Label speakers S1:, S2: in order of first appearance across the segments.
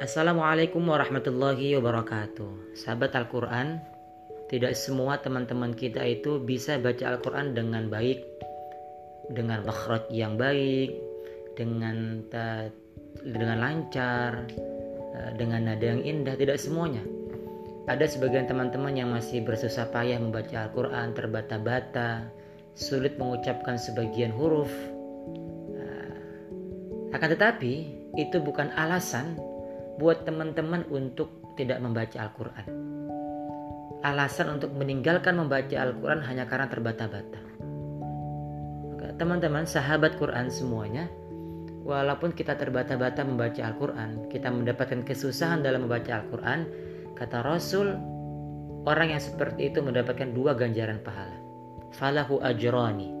S1: Assalamualaikum warahmatullahi wabarakatuh. Sahabat Al-Quran, tidak semua teman-teman kita itu bisa baca Al-Quran dengan baik, dengan makhraj yang baik, dengan dengan lancar, eh, dengan nada yang indah. Tidak semuanya. Ada sebagian teman-teman yang masih bersusah payah membaca Al-Quran, terbata-bata, sulit mengucapkan sebagian huruf. Eh, akan tetapi, itu bukan alasan buat teman-teman untuk tidak membaca Al-Quran. Alasan untuk meninggalkan membaca Al-Quran hanya karena terbata-bata. Teman-teman, sahabat Quran semuanya, walaupun kita terbata-bata membaca Al-Quran, kita mendapatkan kesusahan dalam membaca Al-Quran, kata Rasul, orang yang seperti itu mendapatkan dua ganjaran pahala. Falahu ajrani.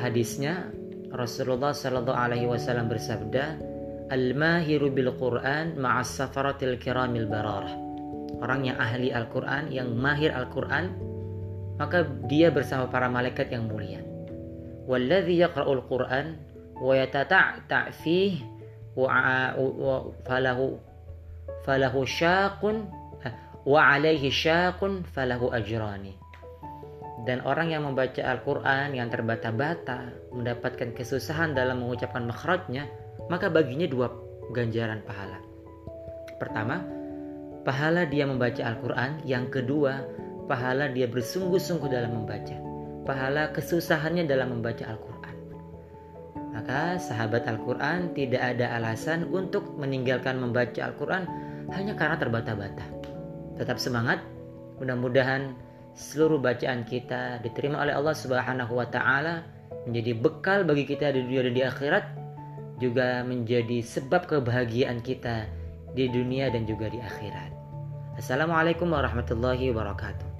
S1: Hadisnya Rasulullah Shallallahu Alaihi Wasallam bersabda, Al-mahiru bil Quran ma'as safaratil kiramil bararah. Orang yang ahli Al-Quran, yang mahir Al-Quran, maka dia bersama para malaikat yang mulia. Walladhi yaqra'ul Quran wa yatata'ta' fih wa falahu falahu syaqun wa alaihi syaqun falahu ajrani. Dan orang yang membaca Al-Quran yang terbata-bata mendapatkan kesusahan dalam mengucapkan makhrajnya, maka baginya dua ganjaran pahala. Pertama, pahala dia membaca Al-Quran. Yang kedua, pahala dia bersungguh-sungguh dalam membaca. Pahala kesusahannya dalam membaca Al-Quran. Maka sahabat Al-Quran tidak ada alasan untuk meninggalkan membaca Al-Quran hanya karena terbata-bata. Tetap semangat, mudah-mudahan seluruh bacaan kita diterima oleh Allah Subhanahu wa taala menjadi bekal bagi kita di dunia dan di akhirat juga menjadi sebab kebahagiaan kita di dunia dan juga di akhirat. Assalamualaikum warahmatullahi wabarakatuh.